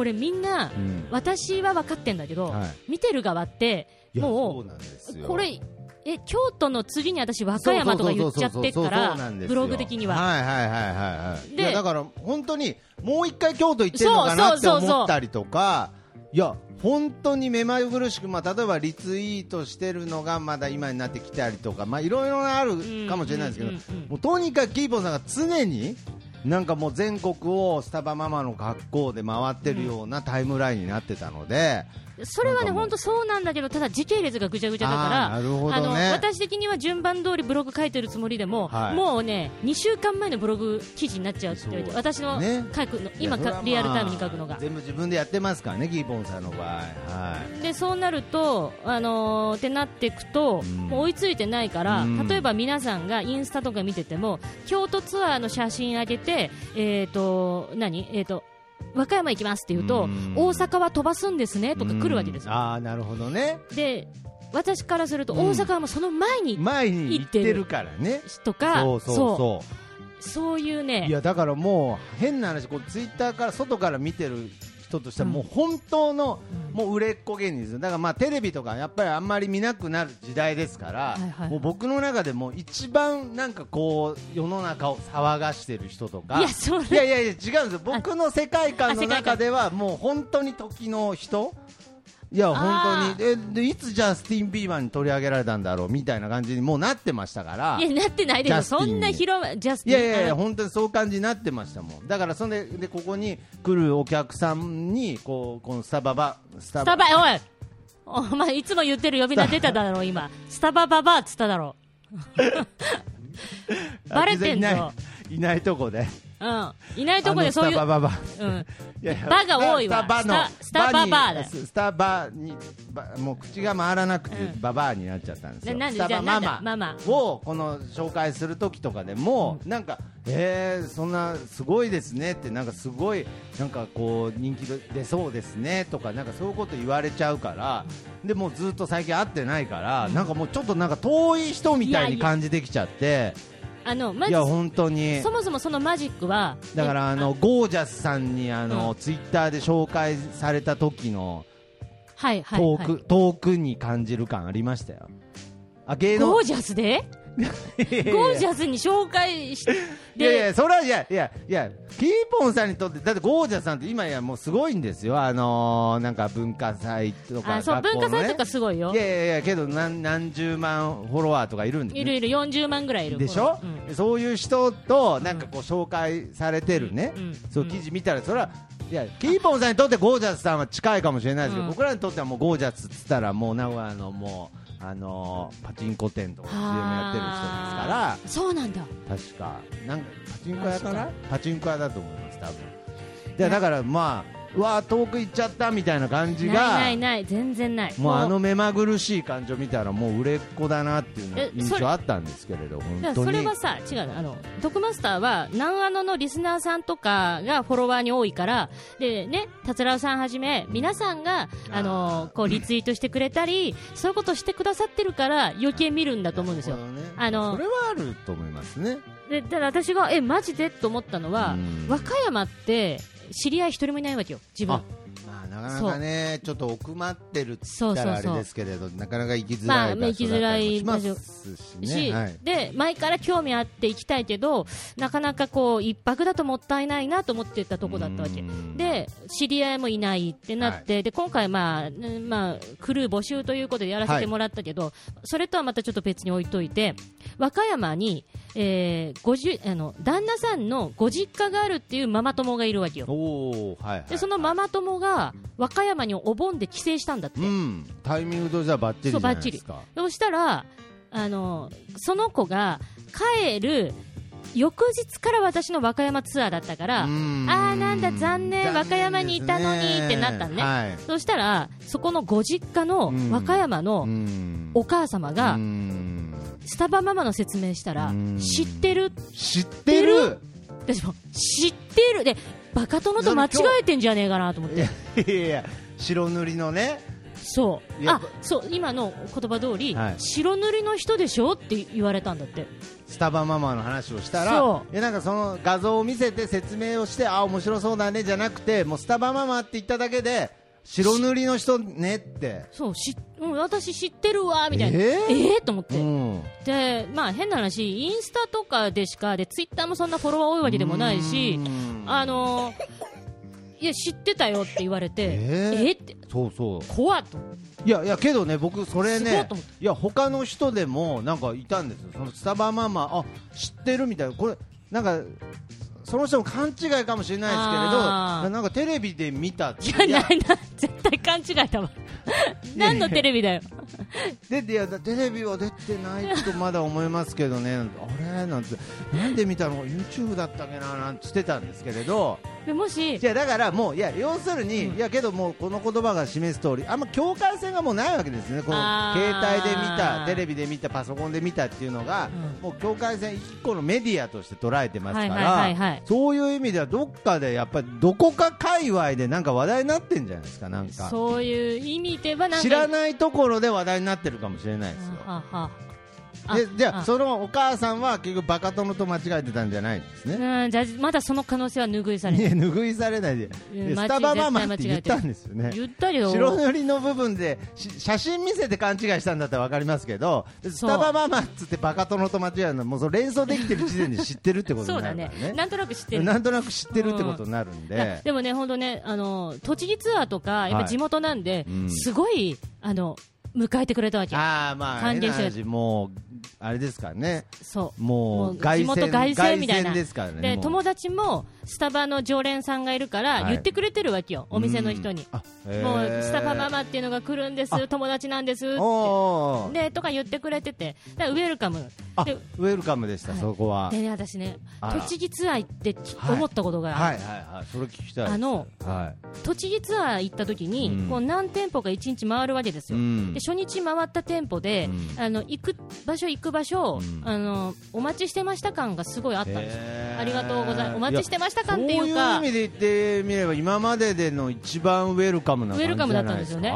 これみんな、
うん。
私は分かってんだけど、
はい。
見てる側って、も
そう
これえ京都の次に私和歌山とか言っちゃってっからブログ的には、
はいはいはいはいはい
で
だから本当にもう一回京都行ってるのかなって思ったりとかいや本当に目まぐるしく、まあ、例えばリツイートしてるのがまだ今になってきたりとかまあいろいろあるかもしれないですけど、もうとにかくキーポンさんが常になんかもう全国をスタバママの学校で回ってるようなタイムラインになってたので、
それはね本当そうなんだけどただ時系列がぐちゃぐちゃだから
あね。
あの私的には順番通りブログ書いてるつもりでも、
はい。
もうね2週間前のブログ記事になっちゃうって言われて私の
ね
書くの、今
いやそれはまあ
かリアルタイムに書くのが。
全部自分でやってますからねキーポンさんの場合。はい。
でそうなると、あのーってなっていくと、
うん。
もう追いついてないから、
うん。
例えば皆さんがインスタとか見てても京都ツアーの写真上げて、えーと何？えーと和歌山行きますって言うと、
うん。
大阪は飛ばすんですねとか来るわけですよ。
ああなるほどね。
で、私からすると、
うん。
大阪はもうその前に
前に行ってるからね。
とか、
そうそうそ
そういうね、
ういやだからもう変な話こうツイッターから外から見てる人としてはもう本当の、もう売れっ子芸人です。よだからまあテレビとかやっぱりあんまり見なくなる時代ですから、もう僕の中でも一番なんかこう世の中を騒がしてる人とか
いや、
いやいやいや違うんですよ。僕の世界観の中ではもう本当に時の人いや本当に。えでいつジャスティン・ビーバーに取り上げられたんだろうみたいな感じにもうなってましたから。
いや、なってないですそんな広ま、ジャスティン
いやいや本当にそう感じになってましたもん。だからそれででここに来るお客さんにこうこのスタババスタ
スタバ、おい。お前、いつも言ってる呼び名出ただろ、今。スタバババアっつっただろ。バレてんぞ。
いないいないとこで
うん。いないとこでそういう、
あのスタバババ。
うん。
いやいや
バが多いわ。
スタバの
スタババアだ。
スタバにバもう口が回らなくて
うん
ババアになっちゃったんですよ。
ななんで？
スタバマ
じゃあなんだ？
マ
マ。
をこの紹介する時とかでもなんかえーそんなすごいですねってなんかすごいなんかこう人気出そうですねとかなんかそういうこと言われちゃうからでもうずっと最近会ってないからなんかもうちょっとなんか遠い人みたいに感じてきちゃって
あの、まず
いや、本当に
そもそもそのマジックは、
だからあのゴージャスさんにあの、
うん
ツイッターで紹介された時の
はいはい、
遠く、
はい。
遠くに感じる感ありましたよ。あ芸能
ゴージャスで？ゴージャスに紹介し
いやい
て、
やそれはいやいやいやキーポンさんにとってだってゴージャスさんって今やもうすごいんですよ。あのー、なんか文化祭とか
あ、そう、文化祭とかすごいよ。
い。やいやいやけど何何十万フォロワーとかいるんで
いるいる、40万ぐらいいる。
でしょ、
うん。
そういう人となんかこう紹介されてるね、
うん。
そう記事見たらそれはいやキーポンさんにとってゴージャスさんは近いかもしれないですけど、
うん。
僕らにとってはもうゴージャスっつったらもう名古屋のもうあのーパチンコ店とか CM やってる人ですから。
そうなんだ。
確か。なんかパチンコ屋かな？パチンコ屋だと思います多分。でだからまあうわー遠く行っちゃったみたいな感じが
ないないない、全然ない。
もうあの目まぐるしい感じを見たらもう売れっ子だなっていう印象あったんですけれど
それはさ、違うのあの、ドクマスターは、南アノのリスナーさんとかがフォロワーに多いから、でね、達郎さんはじめ、皆さんが、あの、こう、リツイートしてくれたり、そういうことしてくださってるから、余計見るんだと思うんですよ。
ね。
あの
それはあると思いますね。
で、だから私が、え、マジで？と思ったのは
うん、
和歌山って、知り合い一人もいないわけよ、自分。
あ。まあなかなかねちょっと奥まってるって言ったらあれですけれどなかなか行きづらい
まあ行きづらい
場所だったりもしますしはい。
で前から興味あって行きたいけどなかなかこう一泊だともったいないなと思ってたとこだったわけ。
うん。
で知り合いもいないってなって、で今回、まあうんまあ、クルー募集ということでやらせてもらったけど、それとはまたちょっと別に置いといて和歌山に、えー、ごじあの旦那さんのご実家があるっていうママ友がいるわけよ。
はいはい
でそのママ友が和歌山にお盆で帰省したんだって、
うん。タイミングとじゃバッチリじゃないですか。
そうしたらあのその子が帰る翌日から私の和歌山ツアーだったから、あーなんだ残念和歌山にいたのにってなったのね。
はい。
そしたらそこのご実家の
うん。
和歌山の
うん。
お母様が
うん
スタバママの説明したら
うん。
知ってる？
知ってる？
私も知ってる？でバカ殿と間違えてんじゃねえかなと思っ
いや
て
いやいや白塗りのね。
そう。あそう今の言葉通り、
はい。
白塗りの人でしょって言われたんだって。
スタバママの話をしたら
そ
いやなんかその画像を見せて説明をしてあ面白そうだねじゃなくてもうスタバママって言っただけで白塗りの人ねって。
そうし、うん、私知ってるわみたいな、
え
え
ー？
ーと思って、
うん。
でまあ変な話インスタとかでしかでツイッターもそんなフォロワー多いわけでもないし
うん。
あのーいや知ってたよって言われて
えー？
えーって。
そうそう。
怖っと。
いやいやけどね僕それねいや他の人でもなんかいたんですよ。そのスタバママあ知ってるみたいな。これなんかその人も勘違いかもしれないですけれどなんかテレビで見たって。
い やないな絶対勘違いだわ。何のテレビだよ。
ででいやテレビは出てないとまだ思いますけどね。あれ？なんてなんで見たの？YouTube だったっけな？なんてしてたんですけれど
でもし
いやだからもういや要するに、
うん。
いやけどもうこの言葉が示す通りあんま境界線がもうないわけですね。この携帯で見たテレビで見たパソコンで見たっていうのが、
うん。
もう境界線一個のメディアとして捉えてますから、
はいはい
そういう意味ではどっかでやっぱりどこか界隈でなんか話題になってんじゃないですかなんか。
そういう意味ではなんか
知らないところで話題になってるかもしれないですよ。
ははあ
でじゃあ
あ。
そのお母さんは結局バカ殿と間違えてたんじゃないんですね。
うんじゃあまだその可能性は拭いされない。
いや拭いされないで。スタバママって言ったんですよね。
言ったよ。
白塗りの部分でし写真見せて勘違いしたんだったら分かりますけどスタバママっつってバカ殿と間違えるのもうそれ連想できてる時点で知ってるってことになるからね。
だね。なんとなく知ってる。
なんとなく知ってるってことになるん
いや
で、
でもね、本当ね、あの栃木ツアーとか、やっぱ地元なんで、
うん。
すごいあの迎えてくれたわけ、
ああまあ
歓迎して
もうあれですからね。
そう。
もう
地元
凱旋
みたいな。
ですからね
で友達もスタバの常連さんがいるから、
はい。
言ってくれてるわけよ、お店の人に。もうスタバママっていうのが来るんです、友達なんですって。でとか言ってくれてて、だウェルカム。
あ
で
ウェルカムでした、
はい。
そこは。
でね、私ね、栃木ツアー行って思ったことがある、
はいはいはい、それ聞きたい。
あの、
は
栃木ツアー行った時に、
うん。
こう何店舗か1日回るわけです
い。
よ。
ん。
で初日回った店舗で、
うん。
あの行く場所行く場所、
うん。
あのお待ちしてました感がすごいあったんです。ありがとうございます。お待ちしてました感っていう
そう
か、
いう意味で言ってみれば今まででの一番ウェルカムな
ウェルカムだったんですよね。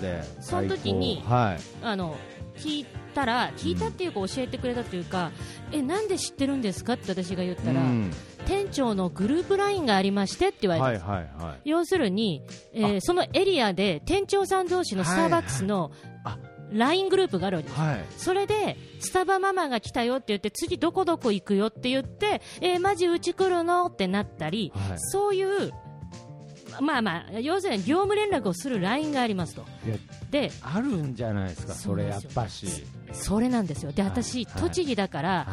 で
その時に
はい。
あの聞いたら聞いたっていうか教えてくれたというか、えなんで知ってるんですかって私が言ったら、
うん。
店長のグループラインがありましてって言われて、
はいはいはい。
要するに、えーそのエリアで店長さん同士のスターバックスの
あ。
LINE グループがあるわけです。
はい。
それでスタバママが来たよって言って次どこどこ行くよって言ってえー、マジうち来るのってなったり、
はい。
そういうまあまあ要するに業務連絡をする LINE がありますと。で
あるんじゃないですかそれやっぱし。
それなんですよ。で
はい。
私、
はい
栃木だから
はい。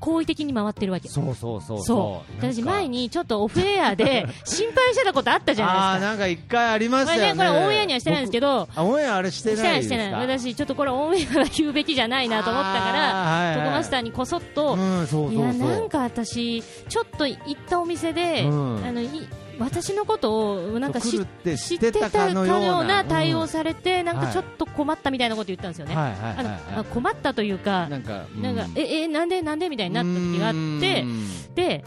好意的に回ってるわけ
そうそうそう
そう。私前にちょっとオフエアで 心配してたことあったじゃ
ああ
ないですか。
なんか一回ありましたよね。
これオンエアにはしてないんですけど
オンエアあれしてなですか？
ないいしてない。私ちょっとこれオンエアは言うべきじゃないなと思ったから
あーはいはい。
トコマスターにこそっと、
うんそうそうそう。
いやなんか私、ちょっと行ったお店で、
うん。
あのい私のことをなんか知
ってたか
の
のような
対応されて、なん。
はい
かちょっと困ったみたいなこと言ったんですよね。あの困ったというか、
なんかう
なんかええなんでなんでみたいになった時があって
う、ん。
で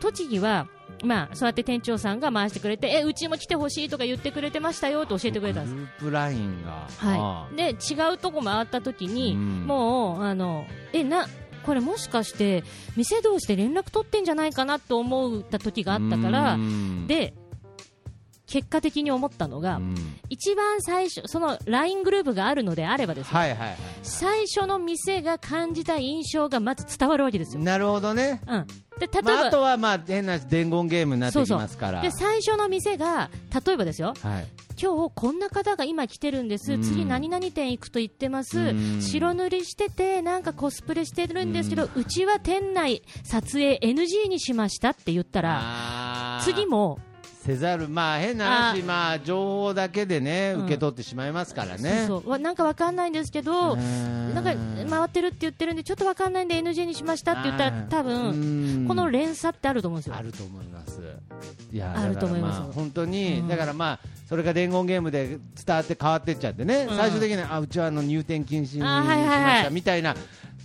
栃木は。まあ、そうやって店長さんが回してくれて、え、うちも来てほしいとか言ってくれてましたよと教えてくれたんです。
グループラインが。
はい、で違うとこ回った時に、
うん。
もうあのえなこれもしかして店同士で連絡取ってんじゃないかなと思った時があったから
うん。
で結果的に思ったのが、
うん。
一番最初その LINE グループがあるのであればですね、
はいはいはい
最初の店が感じた印象がまず伝わるわけですよ。
なるほどね。
うん、で例えば、
まあ、あとはまあ変な伝言ゲームになってきますから。
で最初の店が例えばですよ。
はい。
今日こんな方が今来てるんです、
うん。
次何々店行くと言ってます、
うん。
白塗りしててなんかコスプレしてるんですけど、うちは店内撮影 NG にしましたって言ったら次も、
せざる。まあ変な話
あ。
まあ情報だけでね
うん。
受け取ってしまいますからね、
そうそう。わなんかわかんないんですけど、
うん
なんか回ってるって言ってるんでちょっとわかんないんで NG にしましたって言ったら多分、
分
この連鎖ってあると思うんですよ。
あ。ると思います。いや
あると思います。
本当に、
うん。
だからまあそれが伝言ゲームで伝わって変わってっちゃってね、
うん。
最終的にあうちはあの入店禁止にしましたみたいな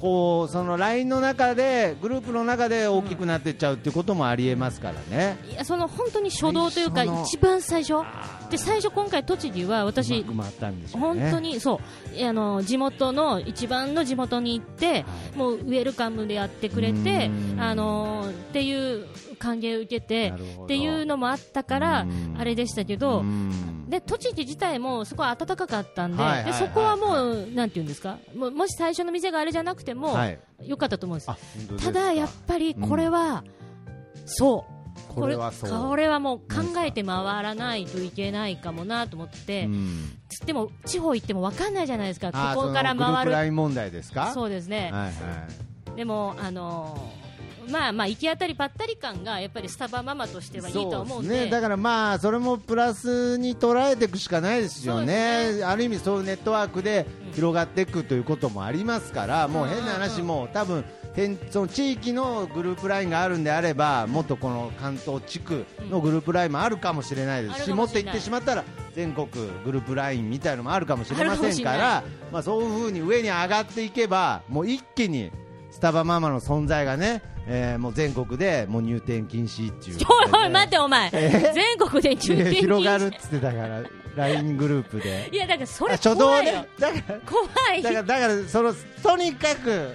こうその LINE の中でグループの中で大きくなっていっちゃうっていうこともありえますからね、
いやその本当に初動というか一番最初？で最初今回栃木は私本当にそうあの地元の一番の地元に行って、
はい。
もうウェルカムでやってくれて
うん。
あのっていう歓迎を受けてっていうのもあったから
うん。
あれでしたけど
うん。
で栃木自体もすごい暖かかったんで,、
はいはいはい。
でそこはもうなんていうんですか？もし最初の店があれじゃなくても
はい。
良かったと思うんです、ただやっぱりこれは、そう
これはそう。
これはもう考えて回らないといけないかもなと思って、
うん。
つっても地方行っても分かんないじゃないですか、ここから回る、
プライン問題ですか？
そうですね、
はいはい。
でも、あのーまあまあ行き当たりばったり感がやっぱりスタバママとしてはいいと思うんで。
そうですね、だからまあそれもプラスに捉えていくしかないですよね。
です
ある意味そういうネットワークで広がっていくということもありますから、もう変な話も多分変その地域のグループラインがあるんであればもっとこの関東地区のグループラインもあるかもしれないです
あ
し、
るかも
っと言ってしまったら全国グループラインみたいなのもあるかもしれませんからまあそういう風に上に上がっていけばもう一気にスタバママの存在がね、えーもう全国でもう入店禁止っていう、
おいおい待ってお前。
え
全国で入店
広がるっつってたから LINE グループで。
いやだからそれ怖いよ。
ね。だから
怖い
だからだからそのとにかく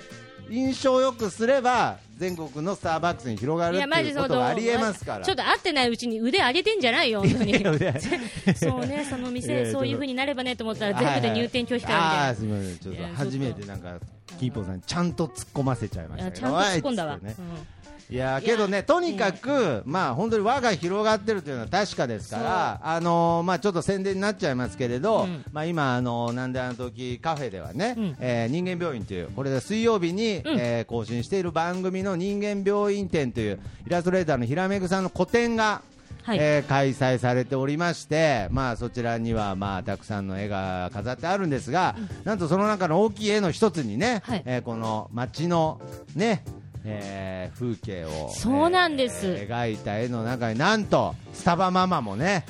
印象よくすれば全国のスターバックスに広がるっていうことがありえますから。
ちょっと会ってないうちに腕上げてんじゃないよ本当に。そうねその店
や
そういう風になればねと思ったら全部で入店拒否か
ああ
ら
ーすみません。ちょっと初めてなんかキーポーさんにちゃんと突っ込ませちゃいました
ちゃんと突っ込んだわ。
ね。
うん
いやーけどね、とにかく、まあ本当に輪が広がってるというのは確かですから、あのーまあちょっと宣伝になっちゃいますけれど、
うん。
まあ今あのーなんであの時カフェではね、
うん。
えー人間病院というこれで水曜日に、
うん。
えー更新している番組の人間病院展というイラストレーターのひらめぐさんの個展が。
はい。
えー開催されておりまして、まあ、そちらには、まあ、たくさんの絵が飾ってあるんですが、なんとその中の大きい絵の一つにね、
はい。
えーこの街の、ねえー風景を
そうなんです。
えー描いた絵の中になんとスタバママもね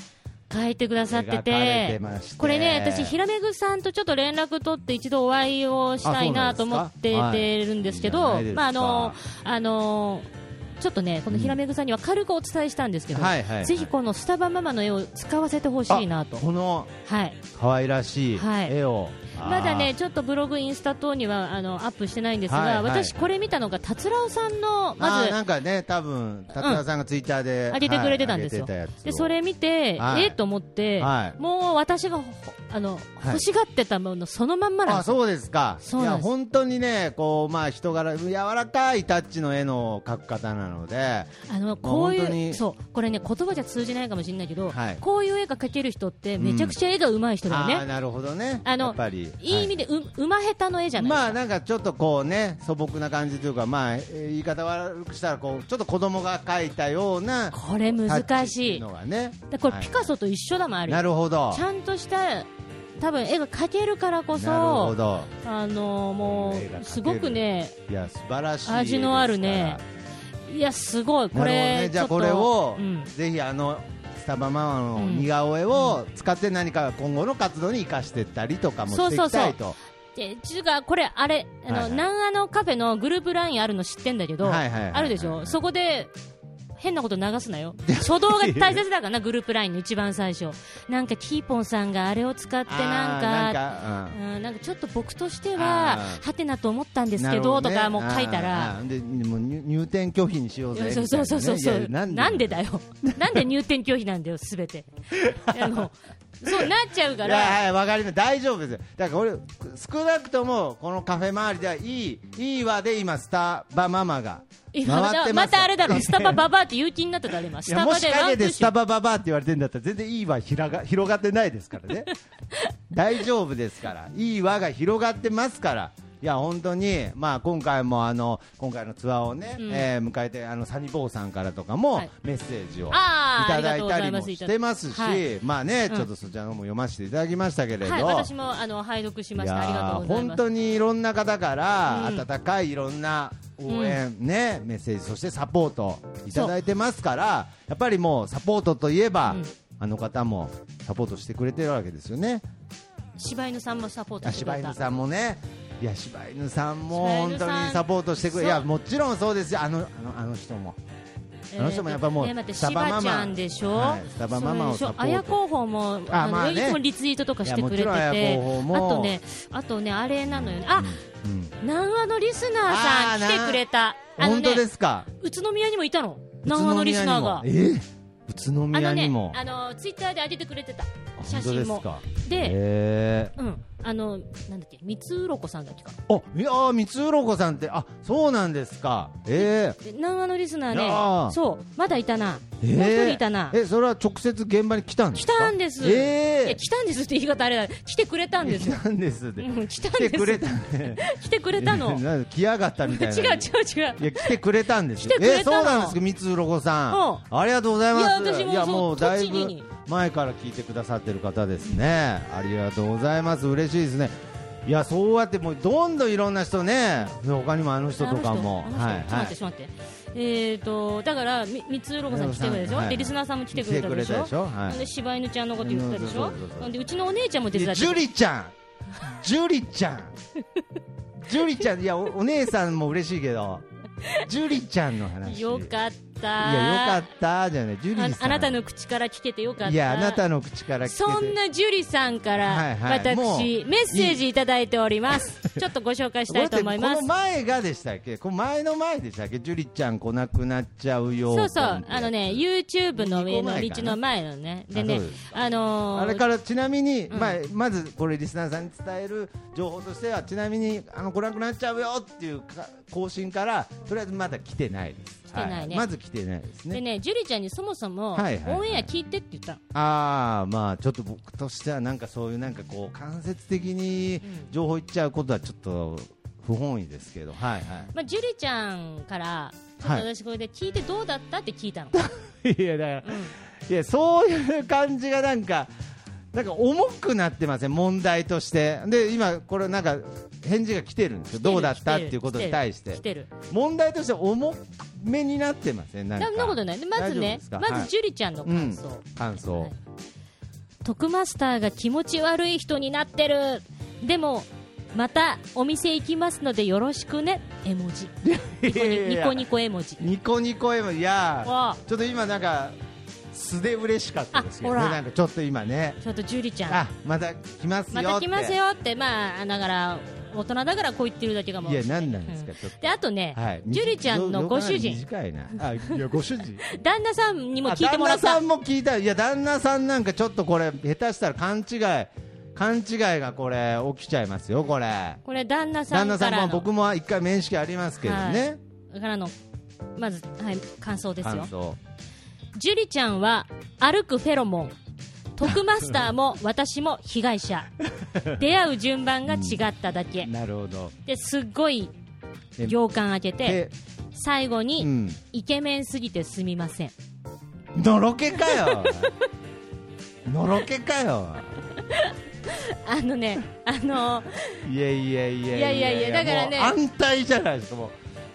書いてくださっててこれね私ひらめぐさんとちょっと連絡取って一度お会いをしたいなと思っててるんですけど、
はい
まああのあのちょっとねこのひらめぐさんには軽くお伝えしたんですけど、
はいはいはい。
ぜひこのスタバママの絵を使わせてほしいなと。
あこの
はい。
可愛らしい
はい。
絵を、
まだねちょっとブログインスタ等にはあのアップしてないんですが、
はいはい。
私これ見たのが達郎さんの
あ
まず
ーなんかね多分達田さんがツイッターで、
上げてくれてたんですよ。
はい
でそれ見て、
はい。
えっと思って、
はい。
もう私がほあの、
はい。
欲しがってたものそのまんまなんです。
そうですか。
そう
本当にねこうまあ人柄柔らかいタッチの絵の描く方なので
あのこういうそうこれね言葉じゃ通じないかもしれないけど、
はい。
こういう絵が描ける人ってめちゃくちゃ絵が上手い人だよね、
あーなるほどね。
あの
やっぱり
いい意味でう、うま下手の絵じゃない
まあなんかちょっとこうね素朴な感じというかまあえー言い方悪くしたらこうちょっと子供が描いたような
これ難しい。
のがね。
でこれ
はい。
ピカソと一緒だもんある
なるほど。
ちゃんとした多分絵が描けるからこ
なるほ
そ
ど。
あのもうすごくね
いや素晴らしい
味のあるね。いやすごい。これ、
ね、じゃあ
ちょっと
これを、
うん。
ぜひあのスタバママの似顔絵を使って何か今後の活動に生かしていったりとかもしていきたいと。
でちゅうかこれあれあの、
はいはい。
南アのカフェのグループラインあるの知ってんだけど、
はいはいはいはい。
あるでしょ？そこで変なこと流すなよ。初動が大切だからなグループラインの一番最初。なんかキーポンさんがあれを使ってなんか
あーなんか、うん。
うん、なんかちょっと僕としてははてなと思ったんですけどと
ね。
かもう書いたら。
入入店拒否にしようぜ
そうそうそうそう
な
んでだよ。なんで入店拒否なんだよすべて。あのそうなっちゃうから。
はいわかります大丈夫です。よだからこれ少なくともこのカフェ周りではいいいいわで今スタバママがます
またあれだろ スタバババアって言う気になってたら今ス
いやもし
タバで
スタバババアって言われてんだったら全然いいわひらが広がってないですからね。大丈夫ですから。いい輪が広がってますからいや本当に、まあ、今回もあの今回のツアーをね、
うん。
えー迎えてあのサニボーさんからとかも、
はい。
メッセージをいただいたりもしてますし、
はい。
まあね、
うん。
ちょっとそちらの方も読ませていただきましたけれど、
はい、私もあの拝読しました。ありがとうございます。
本当にいろんな方から、
うん。
温かいいろんな応援、ねメッセージそしてサポートいただいてますからやっぱりもうサポートといえば、
うん。
あの方もサポートしてくれてるわけですよね。
柴犬さんもサポート
あ
してくれた。
柴犬さんもねいや柴犬さんも本当にサポートしてくれいやもちろんそうですよ。あのあのあの人も。あの人もやっぱもう
えー待って
スタバママ
柴ちゃんでしょ？
はいスタバママをサポー
候補もあの
まあね。
いつもリツイートとかしてくれてて、あとねあとねあれなのよね。あ、
うん
南アのリスナーさん来てくれた。あの
本当で
ね
すか？
宇都宮にもいたの？南アのリスナーが。
宇都宮にも。
あのねあのツイッターで上げてくれてた。写真も。
ですか。
で、
へ
うん、ああのなんだっけ三つ鱗さんだっけか。
あいやー三つ鱗さんってあそうなんですか。え
で南和のリスナー
いやー。
ねそうまだいたな、
え
もう一人いたな。
えそれは直接現場に来たんです
来
か
たんです、い
え
や来たんですって言い方あれだ。来てくれたんです。よ
来たんですって。
うん来たん
来て
です
くれたね。
来てくれたの。違う
なんか来やがったみたいな。
違う違う
いや来てくれたんですよ。
来てくれたの。
えそうなんですか三つ鱗さん。ありがとうございます。
いや私も
もうだい
に
前から聞いてくださってる方ですね。ありがとうございます。嬉しいですね。いやそうやってもうどんどんいろんな人ね他にもあの人とかも。はい
あの人ちょっーとだからみ三つ鱗さん来てくれたでしょ、
はい
でリスナーさんも来てくれたでしょ？
しょ？はい。
で柴犬ちゃんのこと言ってたでしょ？でうちのお姉ちゃんも手伝って
ジュリちゃん。ジュリちゃん。ジュリちゃん。いやおお姉さんも嬉しいけど。ジュリちゃんの話。
よかった
いやよかったじゃない。ジュリ
あ
さん。
あなたの口から聞けてよかった。
いやあなたの口から
そんなジュリさんから、
はいはい。
私メッセージいただいております。ちょっとご紹介したいと思います。
この前がでしたっけ？この前の前でしたっけ？ジュリちゃん来なくなっちゃうよ
そうそう。あのね YouTube の上の道の前のね。でね
あ
のー
あれからちなみに、
うん。
まあ、まずこれリスナーさんに伝える情報としてはちなみにあの来なくなっちゃうよっていうか更新からとりあえずまだ来てないです
来てないね。
はまず来てないですね。
でねジュリちゃんにそもそも、
はいはいはい。
オンエア聞いてって言った。の
ああまあちょっと僕としてはなんかそういうなんかこう間接的に情報言っちゃうことはちょっと不本意ですけど。はいはい。
まあ、ジュリちゃんからちょっと
はい
私これで聞いてどうだったって聞いたの、
いやだから、いやそういう感じがなんかなんか重くなってません？問題として。で今これなんか返事が来てるんですよ。どうだったっていうことに対して。
来てる
問題として重めになってませんなんか。
そんなことない。でまずねまずジュリちゃんの感想、
うん。感想、
はい。徳マスターが気持ち悪い人になってる。でもまたお店行きますのでよろしくね。絵文字。ニコニニコ絵文字。
ニコニコ絵もいやちょっと今なんか素で嬉しかったですけどね。なんかちょっと今ね。
ちょっとジュリちゃん。
あまた来ますよって。
また来ますよって。まあだから大人だからこう言ってるだけかも。
いや何なんですか、ちょっと。
であとね、
はい、
ジュリちゃんのご主人。
短いな。あいやご主人。
旦那さんにも聞いてもらった。
あ旦那さんも聞いた。いや旦那さんなんかちょっとこれ下手したら勘違い勘違いがこれ起きちゃいますよこれ。
これ旦那さ
旦那さんも僕も一回面識ありますけどね、
からのまず、はい、感想ですよ。
感想。
ジュリちゃんは歩くフェロモン徳マスターも 私も被害者。出会う順番が違っただけ、
なるほど。
ですっごい
え
行間開けて
で
最後に、
うん。
イケメンすぎてすみません。
のろけかよ。のろけかよ。
あのねあの
いやいやいや
いやいや。いやだからね。
安泰じゃないですか。もう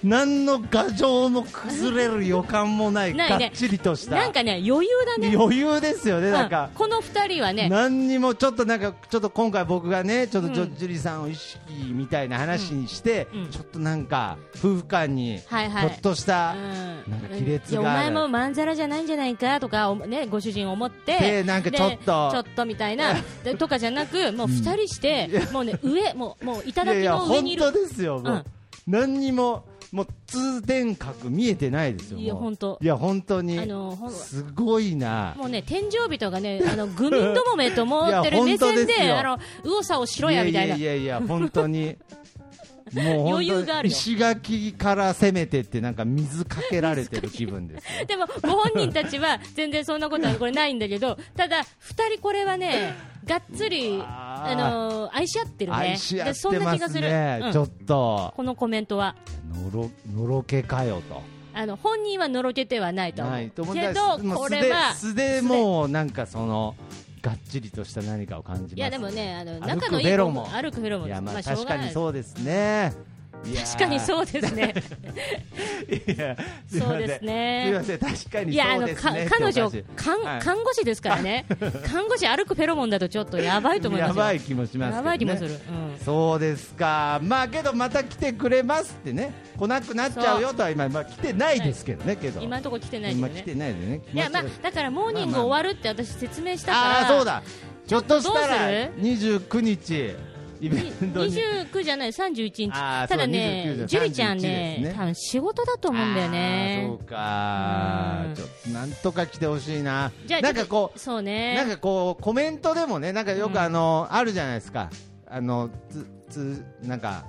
何の牙城も崩れる予感もない
ないね。
がっちりとした。
なんかね余裕だね。
余裕ですよねなんか。
うんこの二人はね。
何にもちょっとなんかちょっと今回僕がねちょっとジョ
うん。
ジュリさんを意識みたいな話にして、
うん。うん。
ちょっとなんか夫婦間に
はいはい。
ちょっとした、
うん。
なんか亀裂
いやお
がある
前もまんざらじゃないんじゃないかとか、おね、ご主人思って
でなんかちょっと。
でちょっとみたいなで とかじゃなくもう二人して、もうね上もうもう
いやいや
頂の上にいる。
本当ですよもう、
うん。
何にももう通天閣見えてないですよ
いや本当。
いや本当に。
あの
すごいな。
もうね天井人がねあの愚民どもめと思ってる目線
で
であの右往左往しろやみたいな。い
やいやいや本当にもう本
余裕がある
石垣から攻めてってなんか水かけられてる気分ですよ。
でもご本人たちは全然そんなことはこれないんだけどただ二人これはね がっつり
あ
の愛し合ってるね。
愛し合っ
でそん
てま
な気がする、
すね、
うん。
ちょっと。
このコメントは。
のろのろけかよと。
あの本人はのろけてはないと思う。
ないと思う
けどこれは
素で。素でもうなんかそのがっちりとした何かを感じます
いやでもねあの
歩く
仲のいい子
フェロモン
歩くフェロモン
いやまあ確かにそうですね
確かにそうですね。
いや
そうですね。
すいません。確かに
いやあのか
そうですね
彼女看
はい。
看護師ですからね。看護師歩くフェロモンだとちょっとやばいと思いますよ。
やばい気もしますけど、ね、
やばい気もする、うん。
そうですか。まあけどまた来てくれますってね。来なくなっちゃうよとは今まあ来てないですけどねけど。
今のところ来てないけどね。
今来てないでね。
いやまあだからモーニング終わるって私説明したから、
ああーそうだ。ひょっとしたら
どう
29日イベントに。
29じゃない31日ただね
29
ジュリちゃん
31
ね
ね。
多分仕事だと思うんだよね。
そうか。
うん。
ちょっとなんとか来てほしいな。
じゃあ
なんかこう
そうね。
なんかこうコメントでもねなんかよくあの、あるじゃないですか。あのつつなんか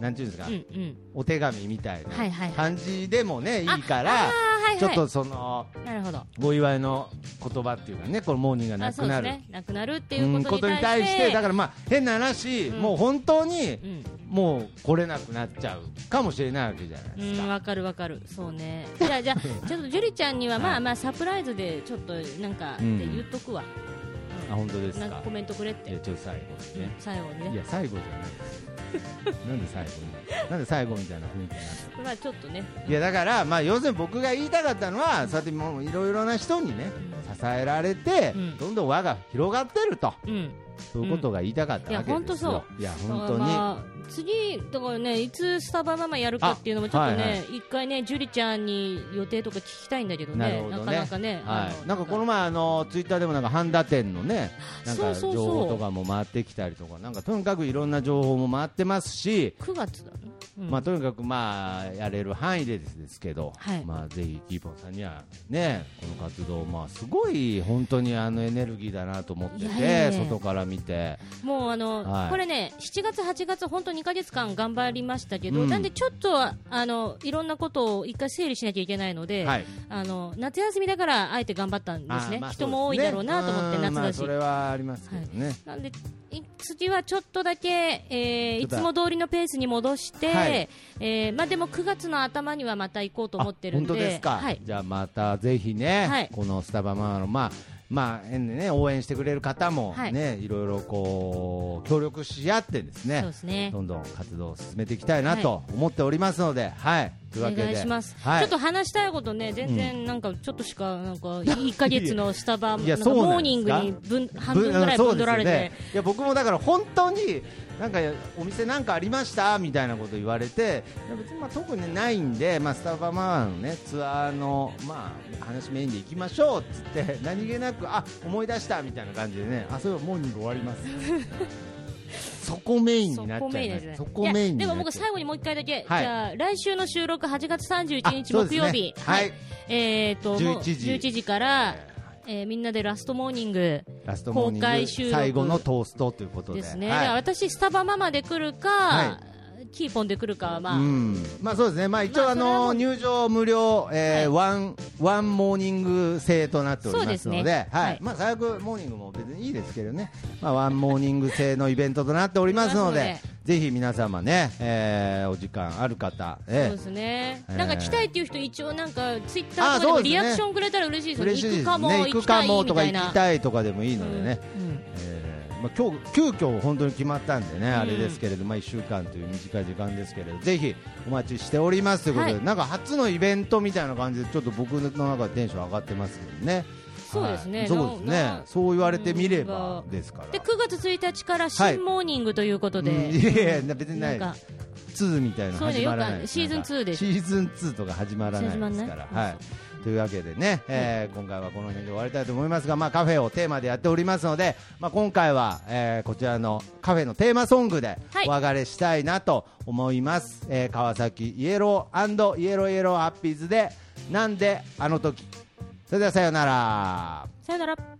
なんていうんですか、
うんうん。
お手紙みたいな
はいはいはい。
感じでもね、いいか
あ
ら、
あーはいはい。
ちょっとその
なるほど。
お祝いの言葉っていうかねこのモーニングがなくなる、
ね。なくなるって
うん
いうこ
こととに
に対し
てて。だからまあ変な話、
うん。
もう本当に
うん。
もう来れなくなっちゃうかもしれないわけじゃないですか、
うん、わかるわかる、そうね。じゃあ、じゃあ、ちょっとジュリちゃんには、まあまあ、サプライズで、ちょっと、なんか、って
うん
言っとくわ。
あ本当ですか。
なんかコメントくれって。
ちょっと最後に
うん
ね、
最後にね。
いや最後じゃない。ですなんで最後に？なんで最後みたいな雰囲気になって
まあ、ちょっとね。
いやだから、まあ、要するに僕が言いたかったのは、そうやってもういろいろな人にね、支えられて、
うん。
どんどん輪が広がってると、
うん。
そういうことが言いたかったわけですよ。いや、本当に。
まあ次、だからね、いつスタバママやるかっていうのも、ちょっと
あはい
ね、一回ね、ジュリちゃんに予定とか聞きたいんだけどね。
ね
かなかね。
はい、なんかこの前、あのツイッターでもなんか半田店のね、なんか情
そうそうそう
報とかも回ってきたりとか、なんかとにかくいろんな情報も回ってますし、
9月だね。うん。
まあとにかくまあやれる範囲でですけど、
はい。
まあぜひキーポンさんにはねこの活動まあすごい本当にあのエネルギーだなと思ってて
いやいや
外から見て。
もうあの、
はい。
これね、7月、8月、本当2ヶ月間頑張りましたけど、
うん。
なんでちょっとあのいろんなことを一回整理しなきゃいけないので、
はい。
あの夏休みだからあえて頑張ったんですね、
あまあ
人も多いだろうなと思って、
そうですね。うんまあ
夏だし。
それはありますけどね、
なんでい次はちょっとだけ、えーいつも通りのペースに戻して、
はい。
えーまあ、でも9月の頭にはまた行こうと思ってるんで、
あ本当ですか、
はい、
じゃあまたぜひね、
はい。
このスタバママのまあまあ、ね、応援してくれる方も
はい。
ね、い、ろいろこう協力し合ってですね
ね。
どんどん活動を進めていきたいなと思っておりますので、はい、とい
お願いします、
はい、
ちょっと話したいことね、全然なんかちょっとしか、なんか1ヶ月の スタバ、
いや
なんか
そうなん
モーニングに分半分ぐらい分取られて、
ね。いや僕もだから本当になんかお店なんかありましたみたいなこと言われて別にまあ特にないんで、まあ、スタバママの、ね、ツアーの、まあ、話メインで行きましょうっつって 何気なくあ思い出したみたいな感じでねあそういえばモーニング終わり ます。そこメイン
そ
になっちゃい
こメインですね。
ますそこメインに
いやでも僕最後にもう一回だけ、
はい。
じゃあ来週の収録8月31
あ
日
そうですね。
木曜日、
はい。
えっ、ともう
11時。
11時から、えーみんなでラストモーニング公開収録
最後のトーストということで。
ですね。
はい。
私スタバママで来るか、
は
キーポンで来るかはまあ、
うん、まあそうですね、まあ一応あの入場無料、えー
は
ワンワンモーニング制となっておりますので、は
はい。い、
まあ最悪モーニングも別にいいですけどね、まあワンモーニング制のイベントとなっておりますのでぜひ皆様ね、えーお時間ある方、
そう
え
ですね、
えー
なんか来たいっていう人、一応なんかツイッタ
あ
ーとかでもリアクションくれたら嬉しいですよ。ね、
嬉しいです
行くかも、
ね、
行
くかもとか行。きたいとかでもいいのでね。
うんうん。
えーまあ、今日急遽本当に決まったんでね、
ん。
あれですけれど、まあ、1週間という短い時間ですけれどぜひお待ちしておりますということで、
はい。
なんか初のイベントみたいな感じでちょっと僕の中でテンション上がってますけどね。
そうですね。
はい。そうですね。
な
そう言われてみればですから。
で9月1日から新モーニングということで、
うん。いやいや別にない
なんか。
2みたいなの始まらない
シーズン2です。
シーズン2とか始まらないですから。はいというわけでね、えー今回はこの辺で終わりたいと思いますが、まあ、カフェをテーマでやっておりますので、まあ、今回は、えーこちらのカフェのテーマソングで
はい。
お別れしたいなと思います、えー川崎イエローイエローイエローハッピーズでなんであの時。それではさようなら。
さよなら。